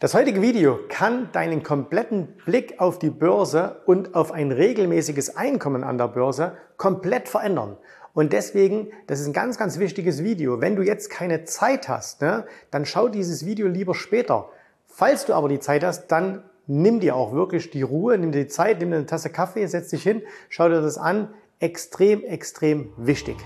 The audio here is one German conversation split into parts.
Das heutige Video kann deinen kompletten Blick auf die Börse und auf ein regelmäßiges Einkommen an der Börse komplett verändern. Und deswegen, das ist ein ganz, ganz wichtiges Video. Wenn du jetzt keine Zeit hast, ne, dann schau dieses Video lieber später. Falls du aber die Zeit hast, dann nimm dir auch wirklich die Ruhe, nimm dir die Zeit, nimm dir eine Tasse Kaffee, setz dich hin, schau dir das an. Extrem, extrem wichtig.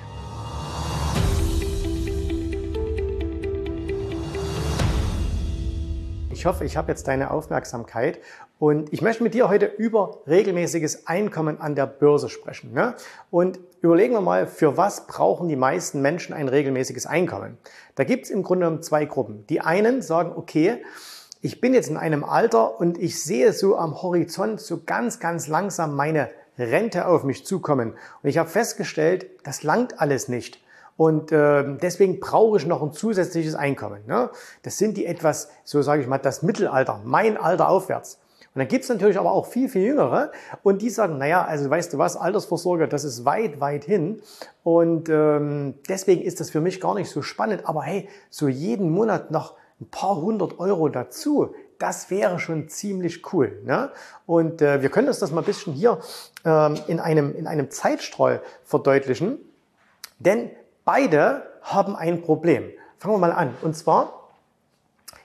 Ich hoffe, ich habe jetzt deine Aufmerksamkeit und ich möchte mit dir heute über regelmäßiges Einkommen an der Börse sprechen. Ne? Und überlegen wir mal, für was brauchen die meisten Menschen ein regelmäßiges Einkommen? Da gibt es im Grunde genommen zwei Gruppen. Die einen sagen, okay, ich bin jetzt in einem Alter und ich sehe so am Horizont so ganz, ganz langsam meine Rente auf mich zukommen. Und ich habe festgestellt, das langt alles nicht. Und äh, deswegen brauche ich noch ein zusätzliches Einkommen. Ne? Das sind die etwas, so sage ich mal, das Mittelalter, mein Alter aufwärts. Und dann gibt es natürlich aber auch viel, viel Jüngere und die sagen, naja, also weißt du was, Altersvorsorge, das ist weit, weit hin. Und ähm, deswegen ist das für mich gar nicht so spannend. Aber hey, so jeden Monat noch ein paar hundert Euro dazu, das wäre schon ziemlich cool. Ne? Und äh, wir können uns das mal ein bisschen hier ähm, in, einem, in einem Zeitstrahl verdeutlichen. Denn Beide haben ein Problem. Fangen wir mal an. Und zwar,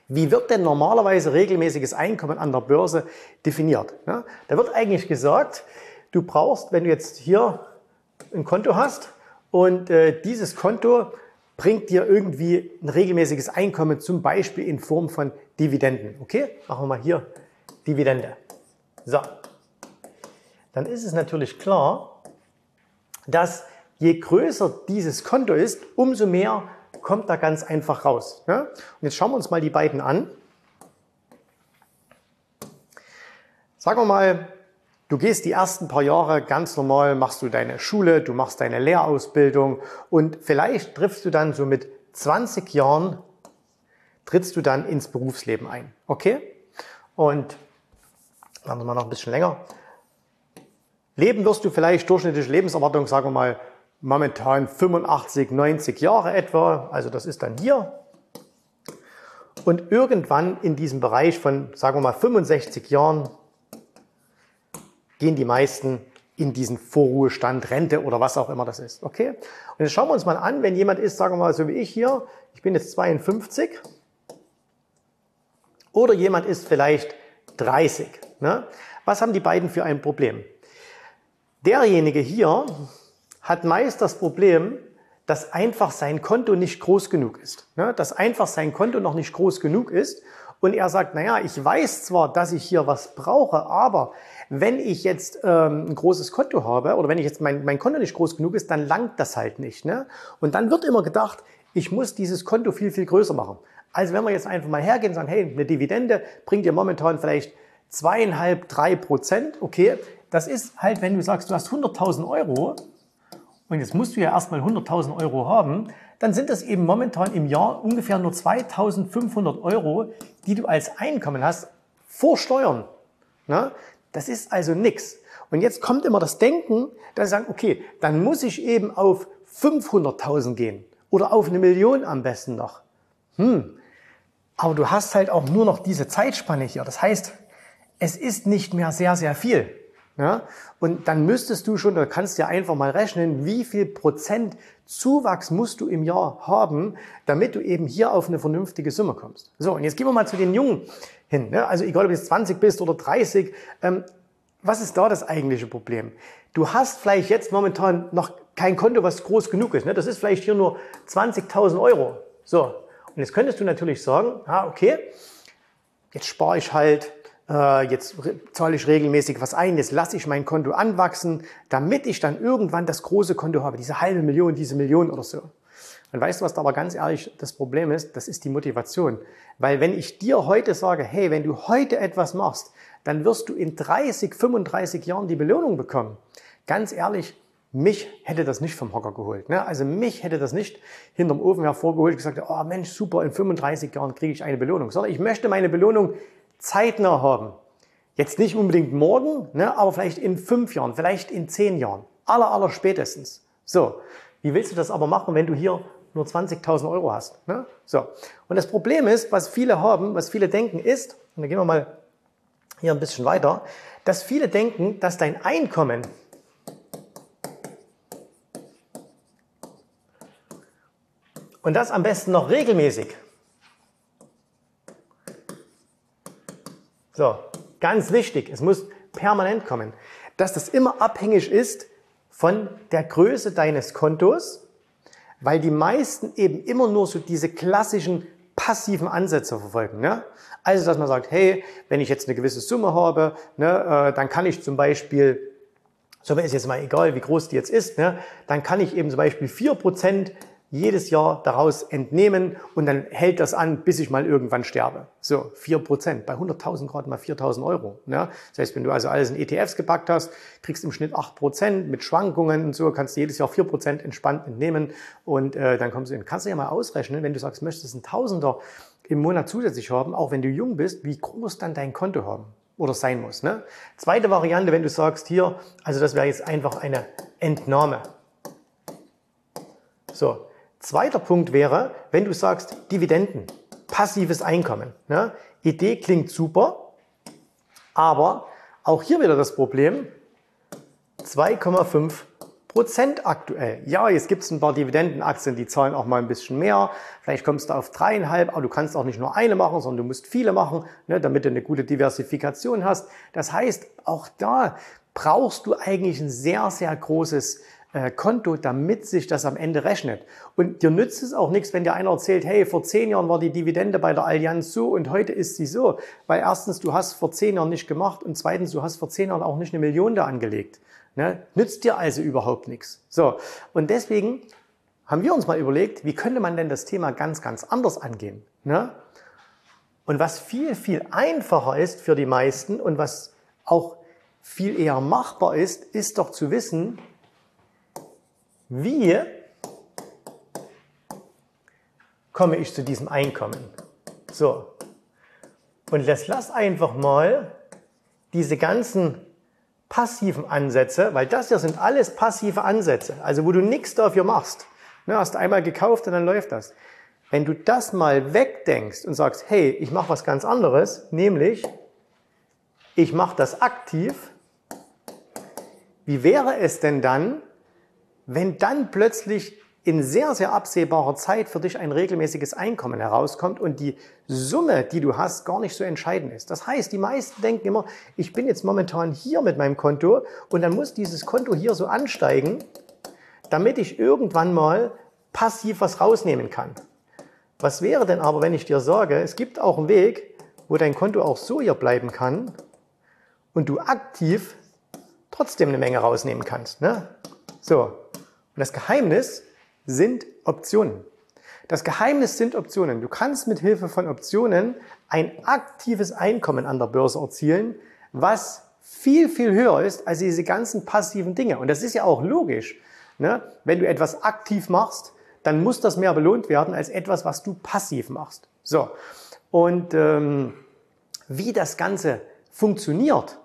wie wird denn normalerweise regelmäßiges Einkommen an der Börse definiert? Ja, da wird eigentlich gesagt, du brauchst, wenn du jetzt hier ein Konto hast und äh, dieses Konto bringt dir irgendwie ein regelmäßiges Einkommen, zum Beispiel in Form von Dividenden. Okay, machen wir mal hier Dividende. So, dann ist es natürlich klar, dass je größer dieses Konto ist, umso mehr kommt da ganz einfach raus. Ja? Und jetzt schauen wir uns mal die beiden an. Sagen wir mal, du gehst die ersten paar Jahre ganz normal, machst du deine Schule, du machst deine Lehrausbildung und vielleicht triffst du dann so mit 20 Jahren, trittst du dann ins Berufsleben ein. Okay? Und machen wir mal noch ein bisschen länger. Leben wirst du vielleicht durchschnittliche Lebenserwartung, sagen wir mal, momentan 85, 90 Jahre etwa, also das ist dann hier. Und irgendwann in diesem Bereich von, sagen wir mal, 65 Jahren gehen die meisten in diesen Vorruhestand, Rente oder was auch immer das ist. Okay? Und jetzt schauen wir uns mal an, wenn jemand ist, sagen wir mal, so wie ich hier, ich bin jetzt 52, oder jemand ist vielleicht 30. Ne? Was haben die beiden für ein Problem? Derjenige hier, hat meist das Problem, dass einfach sein Konto nicht groß genug ist. Ne? Dass einfach sein Konto noch nicht groß genug ist. Und er sagt, naja, ich weiß zwar, dass ich hier was brauche, aber wenn ich jetzt ähm, ein großes Konto habe oder wenn ich jetzt mein, mein Konto nicht groß genug ist, dann langt das halt nicht. Ne? Und dann wird immer gedacht, ich muss dieses Konto viel, viel größer machen. Also wenn wir jetzt einfach mal hergehen und sagen, hey, eine Dividende bringt dir momentan vielleicht zweieinhalb, drei Prozent, okay, das ist halt, wenn du sagst, du hast 100.000 Euro und jetzt musst du ja erstmal 100.000 Euro haben, dann sind das eben momentan im Jahr ungefähr nur 2.500 Euro, die du als Einkommen hast, vor Steuern. Na? Das ist also nichts. Und jetzt kommt immer das Denken, dass sie sagen, okay, dann muss ich eben auf 500.000 gehen oder auf eine Million am besten noch. Hm. Aber du hast halt auch nur noch diese Zeitspanne hier. Das heißt, es ist nicht mehr sehr, sehr viel. Ja? Und dann müsstest du schon, da kannst du ja einfach mal rechnen, wie viel Prozent Zuwachs musst du im Jahr haben, damit du eben hier auf eine vernünftige Summe kommst. So, und jetzt gehen wir mal zu den Jungen hin. Ne? Also egal, ob du jetzt 20 bist oder 30, ähm, was ist da das eigentliche Problem? Du hast vielleicht jetzt momentan noch kein Konto, was groß genug ist. Ne? Das ist vielleicht hier nur 20.000 Euro. So, und jetzt könntest du natürlich sagen, ah, okay, jetzt spare ich halt äh, jetzt zahle ich regelmäßig was ein, jetzt lasse ich mein Konto anwachsen, damit ich dann irgendwann das große Konto habe, diese halbe Million, diese Million oder so. Und weißt du, was da aber ganz ehrlich das Problem ist? Das ist die Motivation. Weil wenn ich dir heute sage, hey, wenn du heute etwas machst, dann wirst du in 30, 35 Jahren die Belohnung bekommen. Ganz ehrlich, mich hätte das nicht vom Hocker geholt. Ne? Also mich hätte das nicht hinterm Ofen hervorgeholt und gesagt, oh Mensch, super, in 35 Jahren kriege ich eine Belohnung. Sondern ich möchte meine Belohnung zeitnah haben. Jetzt nicht unbedingt morgen, ne, aber vielleicht in fünf Jahren, vielleicht in zehn Jahren. Aller, aller spätestens. So, wie willst du das aber machen, wenn du hier nur 20.000 Euro hast. Ne? So. Und das Problem ist, was viele haben, was viele denken ist, und da gehen wir mal hier ein bisschen weiter, dass viele denken, dass dein Einkommen und das am besten noch regelmäßig. So, ganz wichtig, es muss permanent kommen, dass das immer abhängig ist von der Größe deines Kontos, weil die meisten eben immer nur so diese klassischen passiven Ansätze verfolgen. Ne? Also, dass man sagt, hey, wenn ich jetzt eine gewisse Summe habe, ne, äh, dann kann ich zum Beispiel, so ist jetzt mal egal, wie groß die jetzt ist, ne, dann kann ich eben zum Beispiel vier Prozent jedes Jahr daraus entnehmen und dann hält das an, bis ich mal irgendwann sterbe. So, vier Prozent bei 100.000 Grad mal 4.000 Euro. Ne? Das heißt, wenn du also alles in ETFs gepackt hast, kriegst im Schnitt acht Prozent mit Schwankungen und so, kannst du jedes Jahr vier Prozent entspannt entnehmen und äh, dann kommst du in. Kannst du ja mal ausrechnen, wenn du sagst, möchtest ein Tausender im Monat zusätzlich haben, auch wenn du jung bist, wie groß dann dein Konto haben oder sein muss. Ne? Zweite Variante, wenn du sagst, hier, also das wäre jetzt einfach eine Entnahme. So, zweiter Punkt wäre, wenn du sagst, Dividenden, passives Einkommen. Ne? Idee klingt super, aber auch hier wieder das Problem, 2,5 Prozent aktuell. Ja, jetzt gibt es ein paar Dividendenaktien, die zahlen auch mal ein bisschen mehr. Vielleicht kommst du auf dreieinhalb, aber du kannst auch nicht nur eine machen, sondern du musst viele machen, ne, damit du eine gute Diversifikation hast. Das heißt, auch da brauchst du eigentlich ein sehr, sehr großes äh, Konto, damit sich das am Ende rechnet. Und dir nützt es auch nichts, wenn dir einer erzählt, hey, vor zehn Jahren war die Dividende bei der Allianz so und heute ist sie so. Weil erstens, du hast vor zehn Jahren nicht gemacht und zweitens, du hast vor zehn Jahren auch nicht eine Million da angelegt. Ne? Nützt dir also überhaupt nichts. So, und deswegen haben wir uns mal überlegt, wie könnte man denn das Thema ganz, ganz anders angehen? Ne? Und was viel, viel einfacher ist für die meisten und was auch viel eher machbar ist, ist doch zu wissen, wie komme ich zu diesem Einkommen. So. Und lass, lass einfach mal diese ganzen passiven Ansätze, weil das hier sind alles passive Ansätze, also wo du nichts dafür machst. Ne, hast einmal gekauft und dann läuft das. Wenn du das mal wegdenkst und sagst, hey, ich mache was ganz anderes, nämlich ich mache das aktiv, wie wäre es denn dann, wenn dann plötzlich in sehr, sehr absehbarer Zeit für dich ein regelmäßiges Einkommen herauskommt und die Summe, die du hast, gar nicht so entscheidend ist. Das heißt, die meisten denken immer, ich bin jetzt momentan hier mit meinem Konto und dann muss dieses Konto hier so ansteigen, damit ich irgendwann mal passiv was rausnehmen kann. Was wäre denn aber, wenn ich dir sage, es gibt auch einen Weg, wo dein Konto auch so hier bleiben kann und du aktiv trotzdem eine Menge rausnehmen kannst. Ne? So, und das Geheimnis sind Optionen. Das Geheimnis sind Optionen. Du kannst mit Hilfe von Optionen ein aktives Einkommen an der Börse erzielen, was viel, viel höher ist als diese ganzen passiven Dinge. Und das ist ja auch logisch. Ne? Wenn du etwas aktiv machst, dann muss das mehr belohnt werden als etwas, was du passiv machst. So. Und ähm, wie das Ganze funktioniert,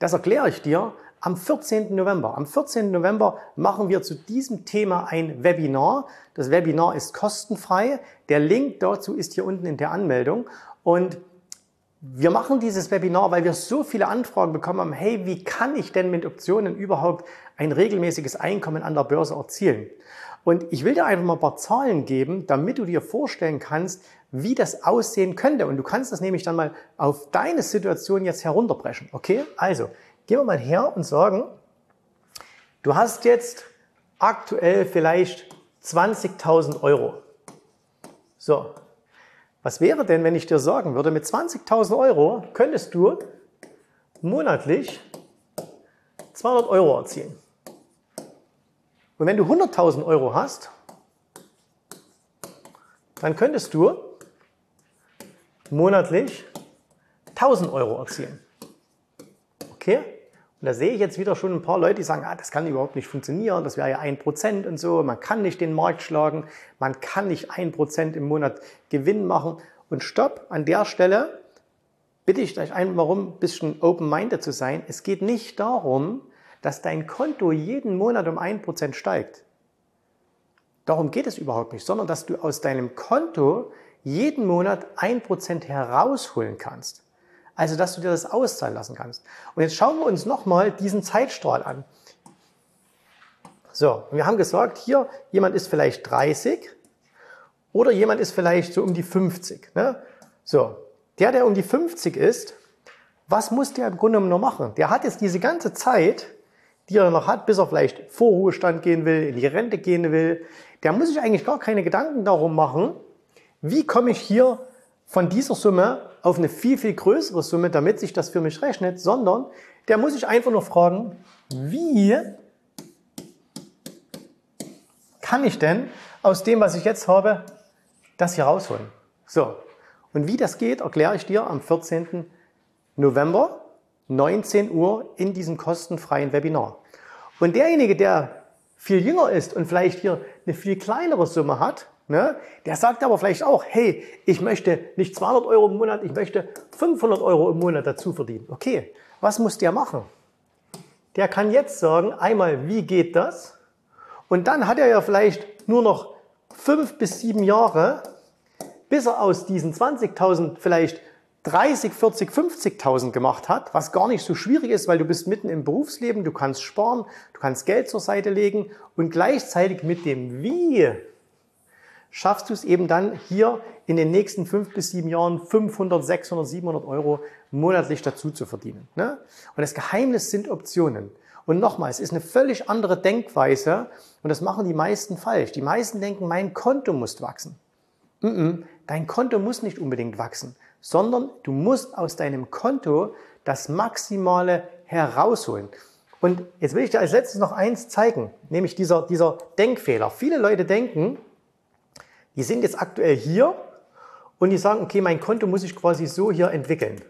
das erkläre ich dir am 14. November. Am 14. November machen wir zu diesem Thema ein Webinar. Das Webinar ist kostenfrei. Der Link dazu ist hier unten in der Anmeldung. Und wir machen dieses Webinar, weil wir so viele Anfragen bekommen haben, hey, wie kann ich denn mit Optionen überhaupt ein regelmäßiges Einkommen an der Börse erzielen? Und ich will dir einfach mal ein paar Zahlen geben, damit du dir vorstellen kannst, wie das aussehen könnte. Und du kannst das nämlich dann mal auf deine Situation jetzt herunterbrechen. Okay? Also, Gehen wir mal her und sagen, du hast jetzt aktuell vielleicht 20.000 Euro. So, was wäre denn, wenn ich dir sagen würde, mit 20.000 Euro könntest du monatlich 200 Euro erzielen. Und wenn du 100.000 Euro hast, dann könntest du monatlich 1000 Euro erzielen. Okay? Und da sehe ich jetzt wieder schon ein paar Leute, die sagen, ah, das kann überhaupt nicht funktionieren, das wäre ja ein Prozent und so, man kann nicht den Markt schlagen, man kann nicht ein Prozent im Monat Gewinn machen. Und stopp, an der Stelle bitte ich euch einfach mal um, ein bisschen open-minded zu sein. Es geht nicht darum, dass dein Konto jeden Monat um ein Prozent steigt. Darum geht es überhaupt nicht, sondern dass du aus deinem Konto jeden Monat ein Prozent herausholen kannst. Also, dass du dir das auszahlen lassen kannst. Und jetzt schauen wir uns nochmal diesen Zeitstrahl an. So, wir haben gesagt, hier, jemand ist vielleicht 30 oder jemand ist vielleicht so um die 50. Ne? So, der, der um die 50 ist, was muss der im Grunde genommen noch machen? Der hat jetzt diese ganze Zeit, die er noch hat, bis er vielleicht Vorruhestand gehen will, in die Rente gehen will, der muss sich eigentlich gar keine Gedanken darum machen, wie komme ich hier von dieser Summe auf eine viel, viel größere Summe, damit sich das für mich rechnet, sondern der muss sich einfach nur fragen, wie kann ich denn aus dem, was ich jetzt habe, das hier rausholen? So. Und wie das geht, erkläre ich dir am 14. November, 19 Uhr in diesem kostenfreien Webinar. Und derjenige, der viel jünger ist und vielleicht hier eine viel kleinere Summe hat, ne, der sagt aber vielleicht auch, hey, ich möchte nicht 200 Euro im Monat, ich möchte 500 Euro im Monat dazu verdienen. Okay, was muss der machen? Der kann jetzt sagen, einmal, wie geht das? Und dann hat er ja vielleicht nur noch fünf bis sieben Jahre, bis er aus diesen 20.000 vielleicht 30, 40, 50.000 gemacht hat, was gar nicht so schwierig ist, weil du bist mitten im Berufsleben, du kannst sparen, du kannst Geld zur Seite legen und gleichzeitig mit dem Wie schaffst du es eben dann hier in den nächsten fünf bis sieben Jahren 500, 600, 700 Euro monatlich dazu zu verdienen. Ne? Und das Geheimnis sind Optionen. Und nochmal, es ist eine völlig andere Denkweise und das machen die meisten falsch. Die meisten denken, mein Konto muss wachsen. Dein Konto muss nicht unbedingt wachsen sondern du musst aus deinem Konto das Maximale herausholen. Und jetzt will ich dir als letztes noch eins zeigen, nämlich dieser, dieser Denkfehler. Viele Leute denken, die sind jetzt aktuell hier und die sagen, okay, mein Konto muss ich quasi so hier entwickeln.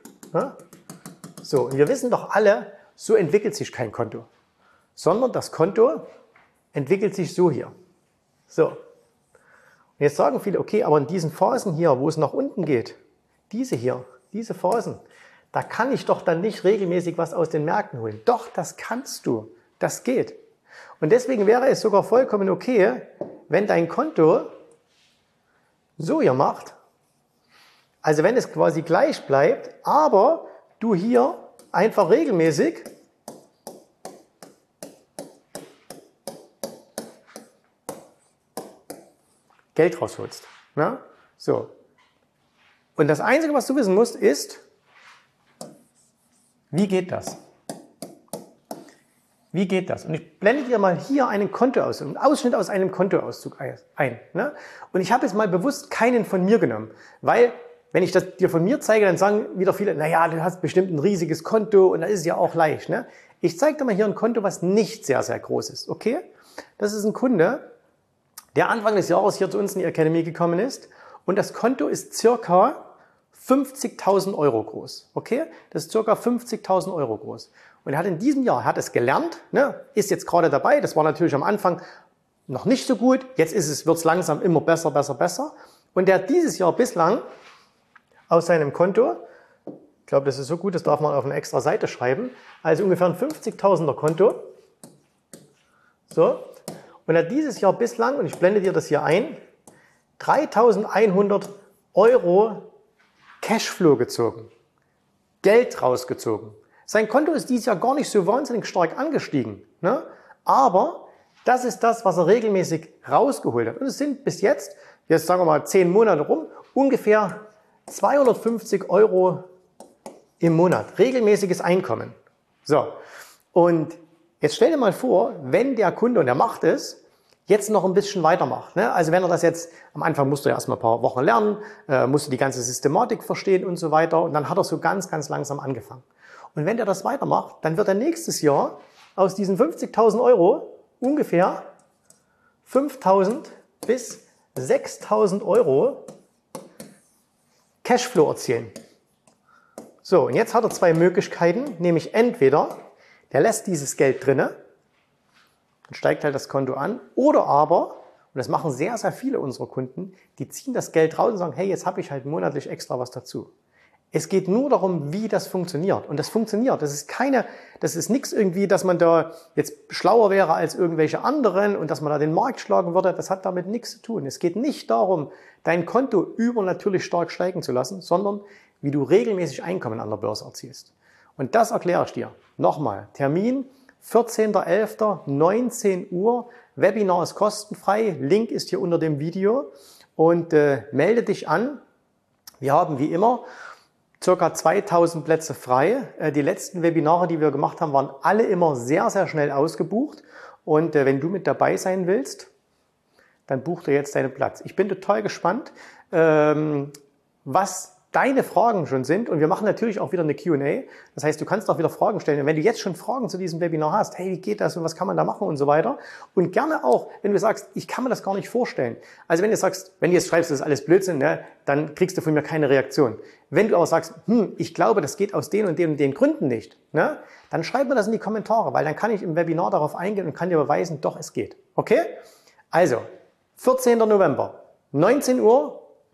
So, und wir wissen doch alle, so entwickelt sich kein Konto, sondern das Konto entwickelt sich so hier. So. Und jetzt sagen viele, okay, aber in diesen Phasen hier, wo es nach unten geht, diese hier, diese Phasen, da kann ich doch dann nicht regelmäßig was aus den Märkten holen. Doch, das kannst du. Das geht. Und deswegen wäre es sogar vollkommen okay, wenn dein Konto so hier macht. Also wenn es quasi gleich bleibt, aber du hier einfach regelmäßig Geld rausholst. Ja? So, und das Einzige, was du wissen musst, ist, wie geht das? Wie geht das? Und ich blende dir mal hier einen Kontoauszug, einen Ausschnitt aus einem Kontoauszug ein. Ne? Und ich habe jetzt mal bewusst keinen von mir genommen, weil wenn ich das dir von mir zeige, dann sagen wieder viele, naja, du hast bestimmt ein riesiges Konto und da ist es ja auch leicht. Ne? Ich zeige dir mal hier ein Konto, was nicht sehr, sehr groß ist. Okay? Das ist ein Kunde, der Anfang des Jahres hier zu uns in die Akademie gekommen ist und das Konto ist circa 50.000 Euro groß. Okay? Das ist circa 50.000 Euro groß. Und er hat in diesem Jahr, er hat es gelernt, ne, ist jetzt gerade dabei. Das war natürlich am Anfang noch nicht so gut. Jetzt ist es, wird es langsam immer besser, besser, besser. Und der hat dieses Jahr bislang aus seinem Konto, ich glaube, das ist so gut, das darf man auf eine extra Seite schreiben, also ungefähr ein 50.000er Konto. So. Und er hat dieses Jahr bislang, und ich blende dir das hier ein, 3.100 Euro Cashflow gezogen, Geld rausgezogen. Sein Konto ist dieses Jahr gar nicht so wahnsinnig stark angestiegen. Ne? Aber das ist das, was er regelmäßig rausgeholt hat. Und es sind bis jetzt, jetzt sagen wir mal zehn Monate rum, ungefähr 250 Euro im Monat. Regelmäßiges Einkommen. So. Und jetzt stell dir mal vor, wenn der Kunde, und er macht es, jetzt noch ein bisschen weitermacht. Ne? Also wenn er das jetzt, am Anfang musst du ja erstmal ein paar Wochen lernen, äh, musst du die ganze Systematik verstehen und so weiter. Und dann hat er so ganz, ganz langsam angefangen. Und wenn der das weitermacht, dann wird er nächstes Jahr aus diesen 50.000 Euro ungefähr 5.000 bis 6.000 Euro Cashflow erzielen. So, und jetzt hat er zwei Möglichkeiten, nämlich entweder der lässt dieses Geld drinne dann steigt halt das Konto an. Oder aber, und das machen sehr, sehr viele unserer Kunden, die ziehen das Geld raus und sagen, hey, jetzt habe ich halt monatlich extra was dazu. Es geht nur darum, wie das funktioniert. Und das funktioniert. Das ist keine, das ist nichts irgendwie, dass man da jetzt schlauer wäre als irgendwelche anderen und dass man da den Markt schlagen würde. Das hat damit nichts zu tun. Es geht nicht darum, dein Konto übernatürlich stark steigen zu lassen, sondern wie du regelmäßig Einkommen an der Börse erzielst. Und das erkläre ich dir. Nochmal. Termin 14.11.19 Uhr. Webinar ist kostenfrei. Link ist hier unter dem Video. Und äh, melde dich an. Wir haben wie immer circa 2000 Plätze frei. Äh, die letzten Webinare, die wir gemacht haben, waren alle immer sehr, sehr schnell ausgebucht. Und äh, wenn du mit dabei sein willst, dann buch dir jetzt deinen Platz. Ich bin total gespannt, ähm, was deine Fragen schon sind. Und wir machen natürlich auch wieder eine QA. Das heißt, du kannst auch wieder Fragen stellen. Und wenn du jetzt schon Fragen zu diesem Webinar hast, hey, wie geht das und was kann man da machen und so weiter. Und gerne auch, wenn du sagst, ich kann mir das gar nicht vorstellen. Also wenn du sagst, wenn du jetzt schreibst, das ist alles Blödsinn, ne, dann kriegst du von mir keine Reaktion. Wenn du aber sagst, hm, ich glaube, das geht aus den und den und den Gründen nicht, ne, dann schreib mir das in die Kommentare, weil dann kann ich im Webinar darauf eingehen und kann dir beweisen, doch, es geht. Okay? Also, 14. November, 19 Uhr,